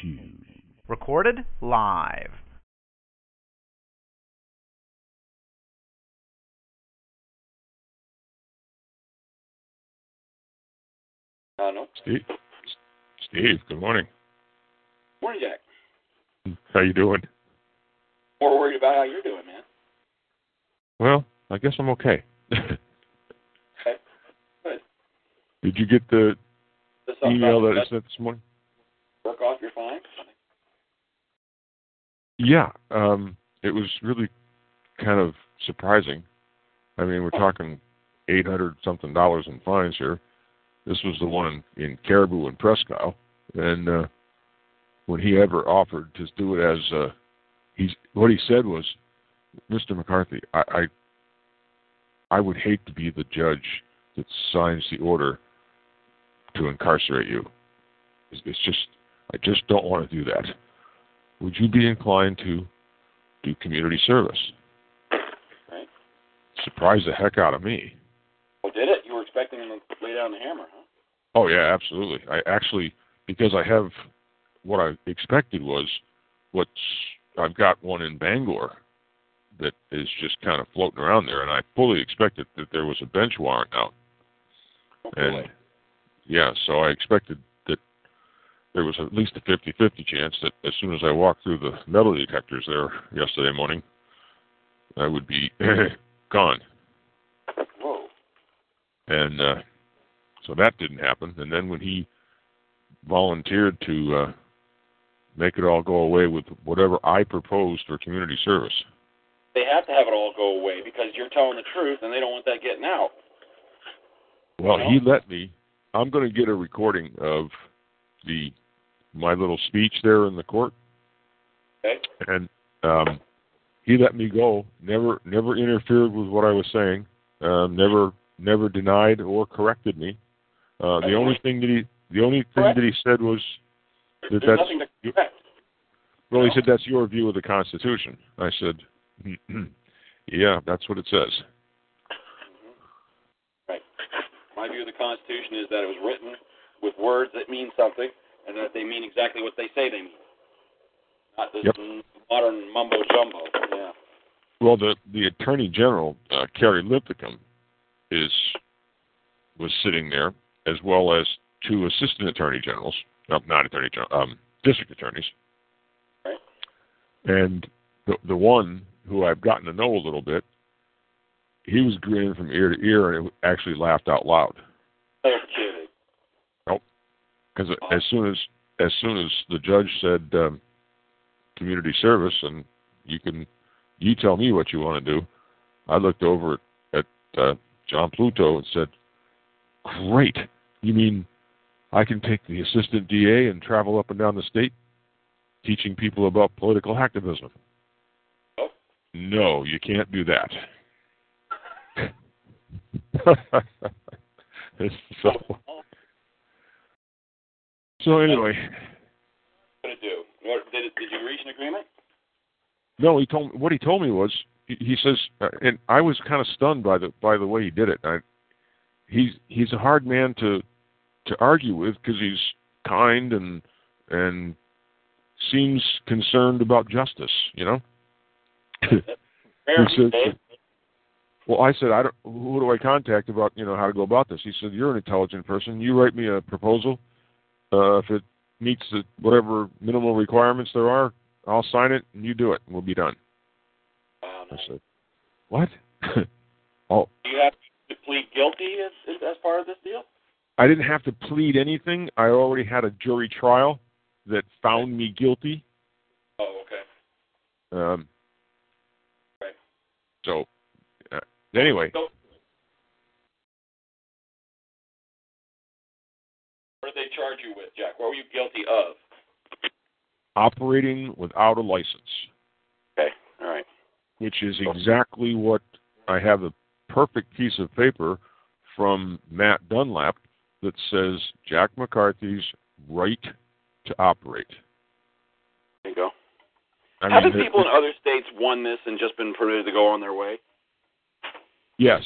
Shoes. Recorded live. Uh, no. Steve, Steve, good morning. Morning, Jack. How you doing? More worried about how you're doing, man. Well, I guess I'm okay. Okay. Good. Did you get the This something email that I sent this morning? work off, you're fine. Yeah, um, it was really kind of surprising. I mean, we're talking eight hundred something dollars in fines here. This was the one in, Caribou and Prescott, and uh, when he ever offered to do it as uh, he's what he said was, Mr. McCarthy, I, I I would hate to be the judge that signs the order to incarcerate you. It's, it's just I just don't want to do that. Would you be inclined to do community service? Right. Surprised the heck out of me. Well, did it? You were expecting him to lay down the hammer, huh? Oh yeah, absolutely. I actually because I have what I expected was what's I've got one in Bangor that is just kind of floating around there, and I fully expected that there was a bench warrant out. Oh, and yeah, so I expected there was at least a 50-50 chance that as soon as I walked through the metal detectors there yesterday morning, I would be gone. Whoa. And uh, so that didn't happen. And then when he volunteered to uh, make it all go away with whatever I proposed for community service, They have to have it all go away because you're telling the truth and they don't want that getting out. well, No. he let me. I'm going to get a recording of the my little speech there in the court, Okay? and um, he let me go. Never, never interfered with what I was saying. Um, never, never denied or corrected me. Uh, the only thing that he, the only thing Correct. that he said was There's that that's to correct. Well, he said that's your view of the Constitution. I said, yeah, that's what it says. Right. My view of the Constitution is that it was written with words that mean something and that they mean exactly what they say they mean. Not this Yep. modern mumbo jumbo. Yeah. Well, the the Attorney General, uh, Carrie Lipicum, is was sitting there, as well as two Assistant Attorney Generals, no, not Attorney General, um, District Attorneys, Right. and the the one who I've gotten to know a little bit, he was grinning from ear to ear, and actually laughed out loud. No kidding. Because as soon as as soon as the judge said um, community service and you can you tell me what you want to do, I looked over at, at uh, John Pluto and said, "Great, you mean I can take the assistant DA and travel up and down the state teaching people about political activism?" Oh. No, you can't do that. so so anyway, What did it do? What, did, it, did you reach an agreement? no, he told me what he told me was he, he says, uh, and I was kind of stunned by the by the way he did it. I, he's he's a hard man to to argue with because he's kind and and seems concerned about justice. You know. Fair, He said- Well, I said, I don't. Who do I contact about you know how to go about this? He said, you're an intelligent person. You write me a proposal. Uh, if it meets the, whatever minimal requirements there are, I'll sign it and you do it, and we'll be done. Wow, I said, what? oh, Do you have to plead guilty as, as, as part of this deal? I didn't have to plead anything. I already had a jury trial that found me guilty. Oh, okay. Um, Right. So, uh, anyway, So, what did they charge you with, Jack? What were you guilty of? operating without a license. Okay, all right. which is exactly what I have a perfect piece of paper from Matt Dunlap that says Jack McCarthy's right to operate. There you go. I Haven't mean, people in other states won this and just been permitted to go on their way? Yes.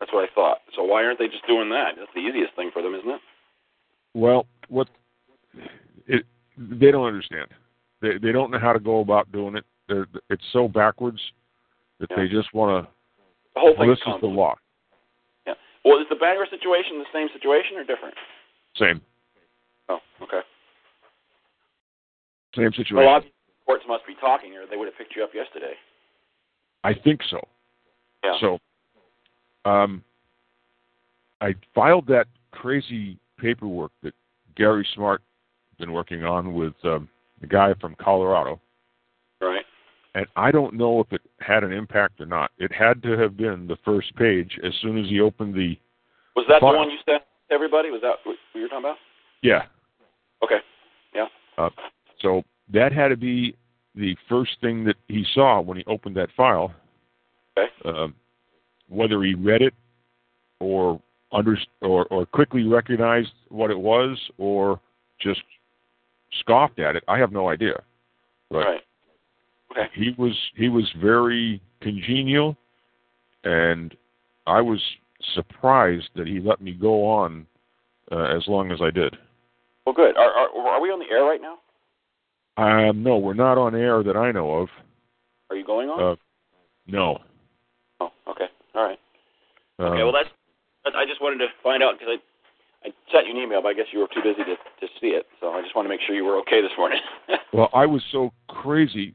That's what I thought. So why aren't they just doing that? That's the easiest thing for them, isn't it? Well, what it they don't understand. They they don't know how to go about doing it. They're, it's so backwards that Yeah. they just want to. The whole thing This is the law. Yeah. Well, is the Bangor situation the same situation or different? Same Oh, okay. same situation. Well, obviously, courts must be talking, or they would have picked you up yesterday. I think so. Yeah. So, um, I filed that crazy paperwork that Gary Smart been working on with um, the guy from Colorado, Right. and I don't know if it had an impact or not. It had to have been the first page as soon as he opened the Was that Fine. the one you sent everybody? Was that what you were talking about? yeah. Okay. Yeah. Uh, so that had to be the first thing that he saw when he opened that file. Okay. Um, whether he read it or under or, or quickly recognized what it was or just scoffed at it, I have no idea. But Right. Okay. he was he was very congenial, and I was surprised that he let me go on uh, as long as I did. Well, good. Are, are are we on the air right now? Um, no, we're not on air that I know of. Are you going on? Uh, no. oh, okay. All right. Um, Okay. Well, that's. I just wanted to find out because I I sent you an email, but I guess you were too busy to to see it. So I just want to make sure you were okay this morning. well, I was so crazy.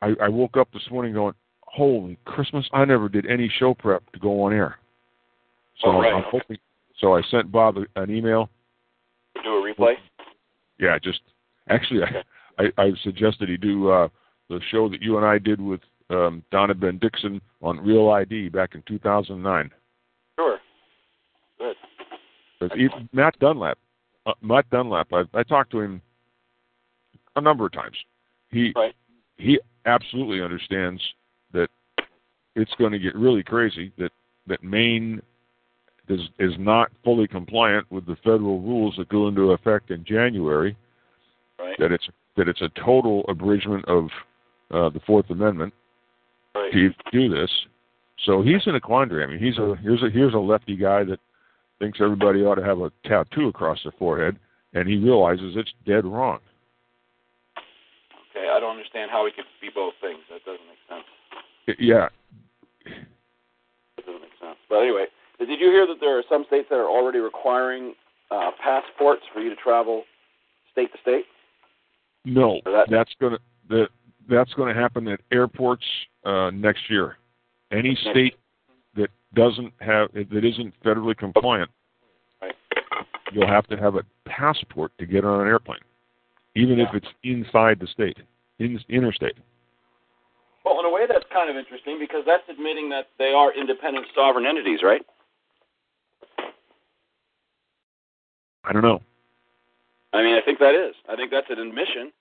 I, I woke up this morning going, "Holy Christmas! I never did any show prep to go on air." So Oh, right, I'm okay. hoping. So I sent Bob an email. Do a replay. Yeah, just actually, I I, I suggested he do uh, the show that you and I did with um, Donna Ben Dixon on Real ID back in 2009. Sure. But he, Matt Dunlap, uh, Matt Dunlap, I, I talked to him a number of times. He Right. he absolutely understands that it's going to get really crazy. That that Maine is is not fully compliant with the federal rules that go into effect in January. Right. That it's that it's a total abridgment of uh, the Fourth Amendment Right. to do this. So he's in a quandary. I mean, he's a here's a here's a lefty guy that thinks everybody ought to have a tattoo across their forehead, and he realizes it's dead wrong. Okay. I don't understand how we could be both things. That doesn't make sense. Yeah, That doesn't make sense. But anyway, did you hear that there are some states that are already requiring uh, passports for you to travel state to state? no, that- that's gonna that that's going to happen at airports uh, next year. Any Next- state doesn't have that isn't federally compliant, Right. you'll have to have a passport to get on an airplane, even if it's inside the state, in, interstate. Well, in a way, that's kind of interesting because that's admitting that they are independent sovereign entities, right? I don't know. I mean, I think that is. I think that's an admission.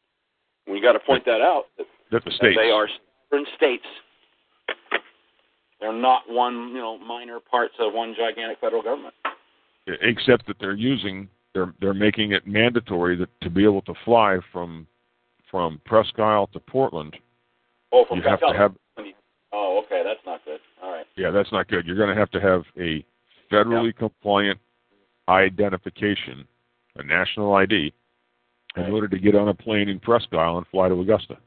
We got to point that out that, That the that states. they are sovereign states. They're not one, you know, minor parts of one gigantic federal government. except that they're using they're they're making it mandatory that to be able to fly from from Presque Isle to Portland, Oh, from you have to have Oh, okay, that's not good. All right. yeah, that's not good. You're going to have to have a federally compliant identification, a national ID, in Right. order to get on a plane in Presque Isle and fly to Augusta.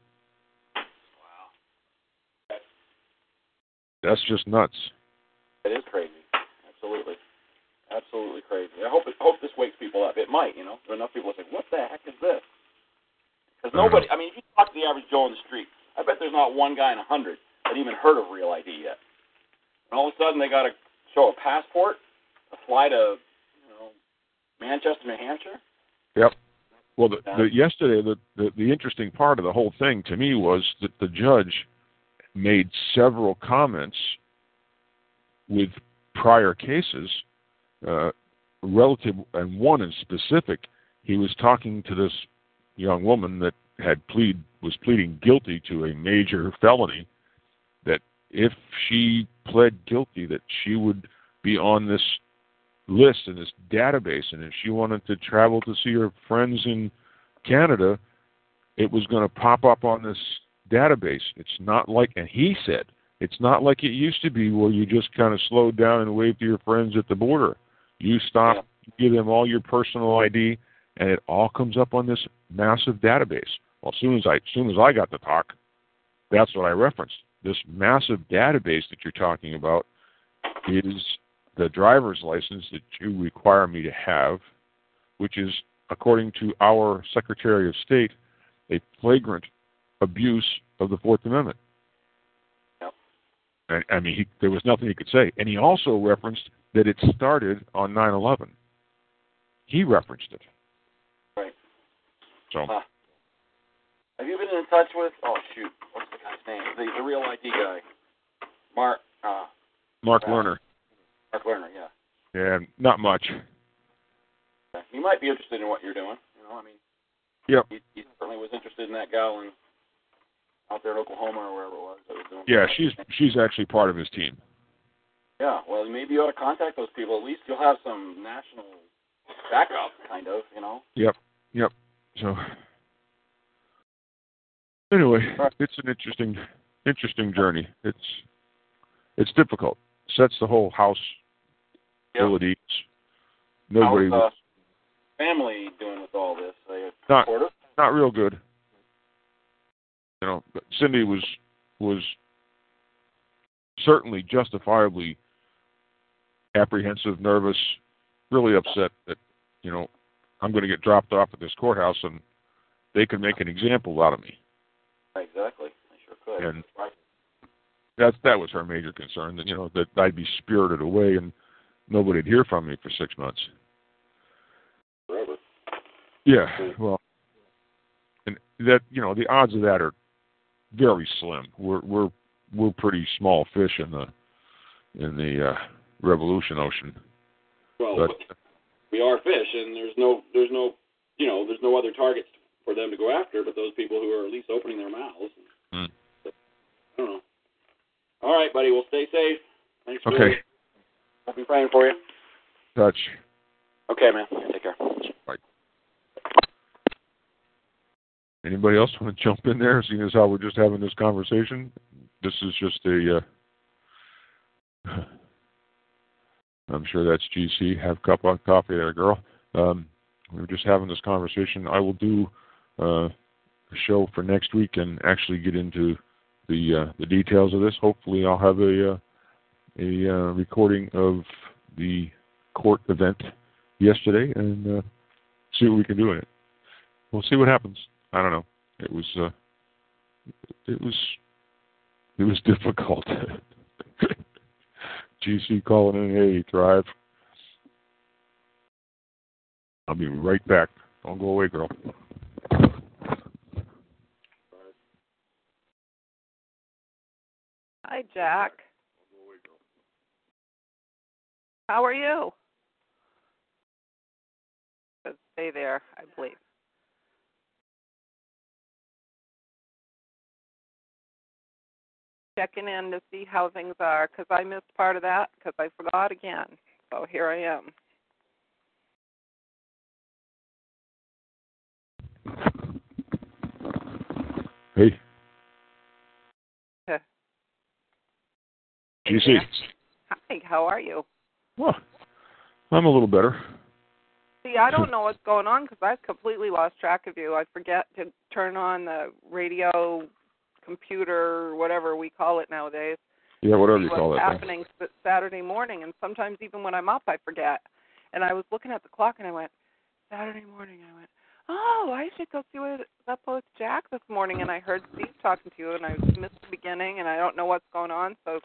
That's just nuts. It is crazy. Absolutely. Absolutely crazy. I hope it, hope this wakes people up. It might, you know. There are enough people that say, "What the heck is this?" Because Uh-huh. nobody. I mean, if you talk to the average Joe on the street, I bet there's not one guy in a hundred that even heard of Real ID yet. And all of a sudden, they got to show a passport to fly to, you know, Manchester, New Hampshire. Yep. Well, the, the, yesterday, the, the the interesting part of the whole thing to me was that the judge made several comments with prior cases, uh, relative, and one in specific. He was talking to this young woman that had plead was pleading guilty to a major felony. That if she pled guilty, that she would be on this list in this database, and if she wanted to travel to see her friends in Canada, it was going to pop up on this database. It's not like, and he said, it's not like it used to be where you just kind of slowed down and waved to your friends at the border. You stop, give them all your personal ID, and it all comes up on this massive database. Well, as soon as I as soon as I got the talk, that's what I referenced. This massive database that you're talking about is the driver's license that you require me to have, which is, according to our Secretary of State, a flagrant abuse of the Fourth Amendment. Yep. And, I mean, he, there was nothing he could say. And he also referenced that it started on 9 11. He referenced it. Right. So, Huh. Have you been in touch with? Oh shoot, what's the guy's name? The the real ID guy, Mark. Uh, Mark Yeah. Lerner. Mark Lerner. Yeah. Yeah, not much. He might be interested in what you're doing. You know, I mean. Yep. He, he certainly was interested in that gal in out there in Oklahoma or wherever it was that was doing. Yeah, she's she's actually part of his team. Yeah. Well, maybe you ought to contact those people. At least you'll have some national backup, kind of. You know. Yep, yep. So anyway, Right. it's an interesting interesting journey. It's it's difficult. Sets the whole house Yep. ill. Nobody How's uh, family doing with all this? They not supportive? not real good. You know, Cindy was was certainly justifiably apprehensive, nervous, really upset that you know I'm going to get dropped off at this courthouse and they could make an example out of me. Exactly. They sure could. And- right. That's that was her major concern that you know that I'd be spirited away and nobody'd hear from me for six months. Forever. Yeah, well, and that you know the odds of that are very slim. We're we're we're pretty small fish in the in the uh, revolution ocean. Well, But we are fish, and there's no, there's no, you know, there's no other targets for them to go after, but those people who are at least opening their mouths. Hmm. I don't know. All right, buddy. Well, stay safe. Thanks for okay, I'll be praying for you. touch. Okay, man. Take care. Anybody else want to jump in there? Seeing as how we're just having this conversation, this is just a. Uh, I'm sure that's GC. Have cup of coffee there, girl. Um, we're just having this conversation. I will do uh, a show for next week and actually get into the uh, the details of this. Hopefully, I'll have a uh, a uh, recording of the court event yesterday and uh, see what we can do in it. We'll see what happens. I don't know. It was uh, it was it was difficult. GC calling in, hey, drive. I'll be right back. Don't go away, girl. Hi, Jack. How are you? Stay there, I believe. Checking in to see how things are because I missed part of that because I forgot again. So here I am. Hey. Huh. GC. Hi, how are you? Well, I'm a little better. See, I don't know what's going on because I've completely lost track of you. I forget to turn on the radio, computer, whatever we call it nowadays. Yeah, whatever you what's call thing. happening s- Saturday morning, and sometimes even when I'm up, I forget. And I was looking at the clock, and I went, Saturday morning. I went, oh, I should go see what's up with Jack this morning. And I heard Steve talking to you, and I missed the beginning, and I don't know what's going on. So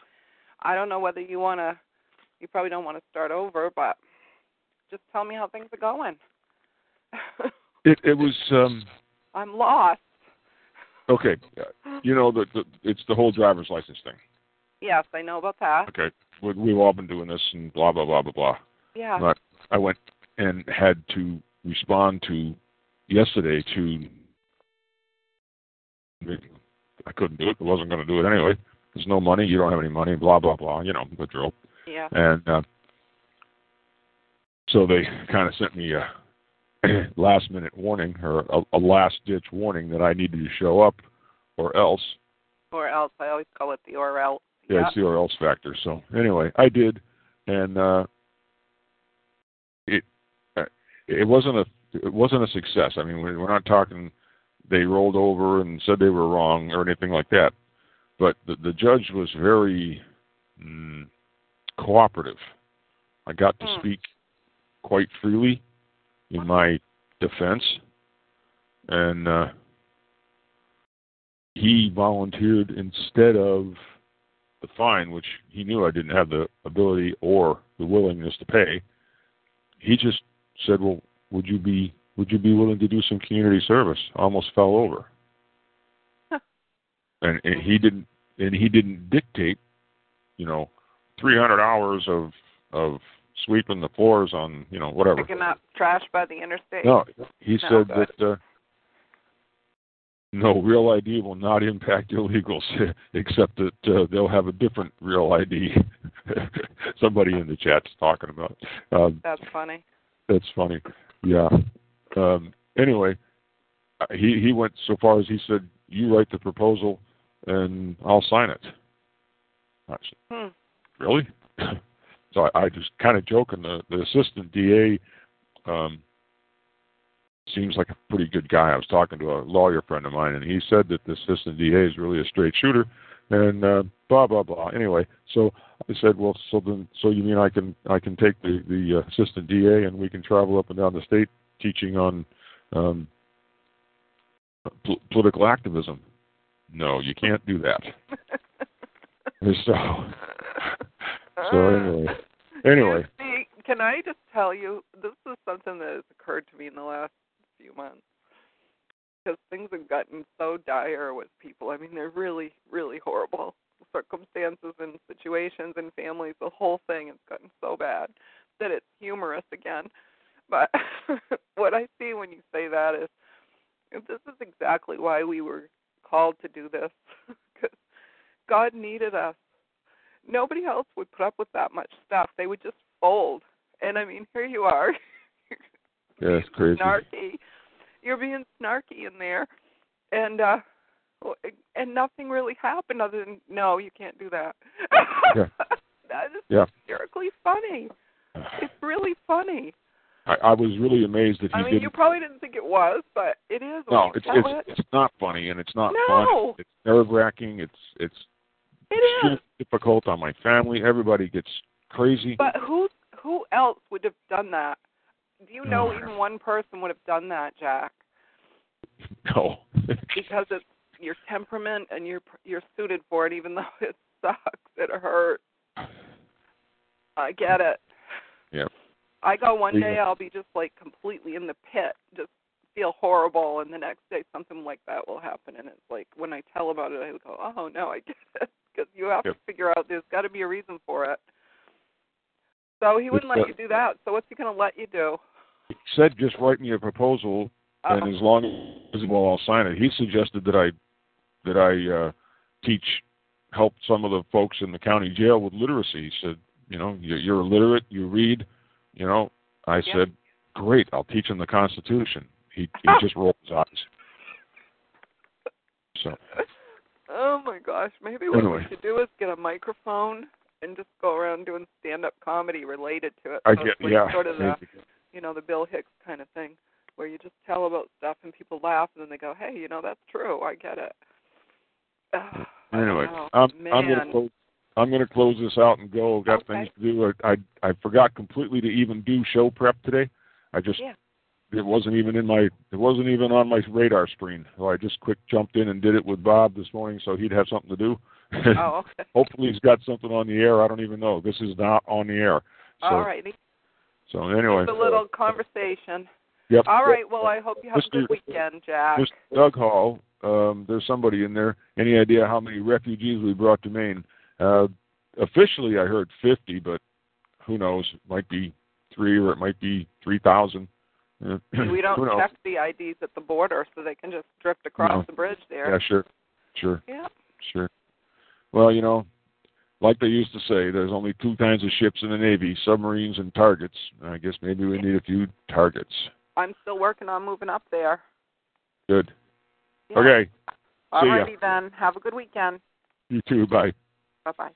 I don't know whether you want to. You probably don't want to start over, but just tell me how things are going. It it was um I'm lost. Okay. You know that the it's the whole driver's license thing. Yes, I know about that. Okay, we, we've all been doing this and blah blah blah blah blah. Yeah. But I went and had to respond to yesterday to. I couldn't do it. I wasn't going to do it anyway. There's no money. You don't have any money. Blah blah blah. You know the drill. Yeah. And uh, so they kind of sent me a last minute warning or a, a last ditch warning that I needed to show up or else. Or else. I always call it the or else. Yeah, it's the or else factor. So anyway, I did, and uh, it uh, it wasn't a it wasn't a success. I mean, we're we're not talking they rolled over and said they were wrong or anything like that. But the, the judge was very mm, cooperative. I got to Hmm. speak quite freely in my defense, and uh, he volunteered instead of the fine, which he knew I didn't have the ability or the willingness to pay. He just said, "Well, would you be would you be willing to do some community service?" I almost fell over, Huh. and, and he didn't and he didn't dictate, you know, 300 hours of of sweeping the floors on you know whatever. Picking up trash by the interstate. No, he No, said that uh, no real ID will not impact illegals, except that uh, they'll have a different real ID. Somebody in the chat's talking about. Um, That's funny. that's funny. Yeah. Um, anyway, uh, he he went so far as he said, "You write the proposal, and I'll sign it." I said, Hmm. really? so I, I just kind of joking. The the assistant DA um, seems like a pretty good guy. I was talking to a lawyer friend of mine, and he said that the assistant DA is really a straight shooter, and uh, blah blah blah. Anyway, so I said, well, so then, so you mean I can I can take the the uh, assistant DA and we can travel up and down the state teaching on um, pol- political activism? No, you can't do that. So so anyway, anyway. See, can I just tell you, this is something that has occurred to me in the last few months. Because things have gotten so dire with people. I mean, they're really, really horrible circumstances and situations and families. The whole thing has gotten so bad that it's humorous again. But what I see when you say that is, this is exactly why we were called to do this. Because God needed us nobody else would put up with that much stuff. They would just fold. And I mean, here you are. Yeah, it's crazy. Snarky. You're being snarky in there, and uh and nothing really happened other than no, you can't do that. Yeah. that is Yeah. hysterically funny. It's really funny. I, I was really amazed that he I mean, didn't. you probably didn't think it was, but it is. No, it's it's it. it's not funny and it's not No. fun. It's nerve wracking. It's it's It is. difficult on my family. Everybody gets crazy. But who who else would have done that? Do you know even one person would have done that, Jack? no. Because it's your temperament and you're you're suited for it, even though it sucks, it hurts. I get it. Yeah. I go one day, I'll be just like completely in the pit, just feel horrible, and the next day something like that will happen, and it's like when I tell about it, I go, oh no, I get it, because you have Yep. to figure out there's got to be a reason for it. So he wouldn't It's, let uh, you do that. So what's he going to let you do? He said just write me a proposal Uh, and as long as well I'll sign it. He suggested that I that I uh teach help some of the folks in the county jail with literacy. He said, you know, you're, you're illiterate, you read, you know. I Yeah. said, great, I'll teach them the Constitution. He he just rolled his eyes. So oh my gosh, maybe what Anyway. we should do is get a microphone and just go around doing stand-up comedy related to it. I So get like yeah. sort of the you know the Bill Hicks kind of thing, where you just tell about stuff and people laugh and then they go, hey, you know that's true, I get it. Anyway. I'm Man. I'm gonna close. I'm gonna close this out and go. I've got Okay. things to do. I, I I forgot completely to even do show prep today. I just Yeah. It wasn't even in my it wasn't even on my radar screen. So I just quick jumped in and did it with Bob this morning, so he'd have something to do. Oh, okay. Hopefully he's got something on the air. I don't even know. This is not on the air. So All righty. so anyway. Just a little conversation. Yep. All right. Well, I hope you have a good weekend, Jack. Mr. Doug Hall, um, there's somebody in there. Any idea how many refugees we brought to Maine? Uh, officially, I heard 50, but who knows? It might be three or it might be 3,000. We don't check the IDs at the border, so they can just drift across No. the bridge there. Yeah, sure, sure, Yeah. sure. Well, you know, like they used to say, there's only two kinds of ships in the Navy: submarines and targets. I guess maybe we need a few targets. I'm still working on moving up there. Good. Yeah. Okay. Ya. then. Have a good weekend. You too. Bye. Bye bye.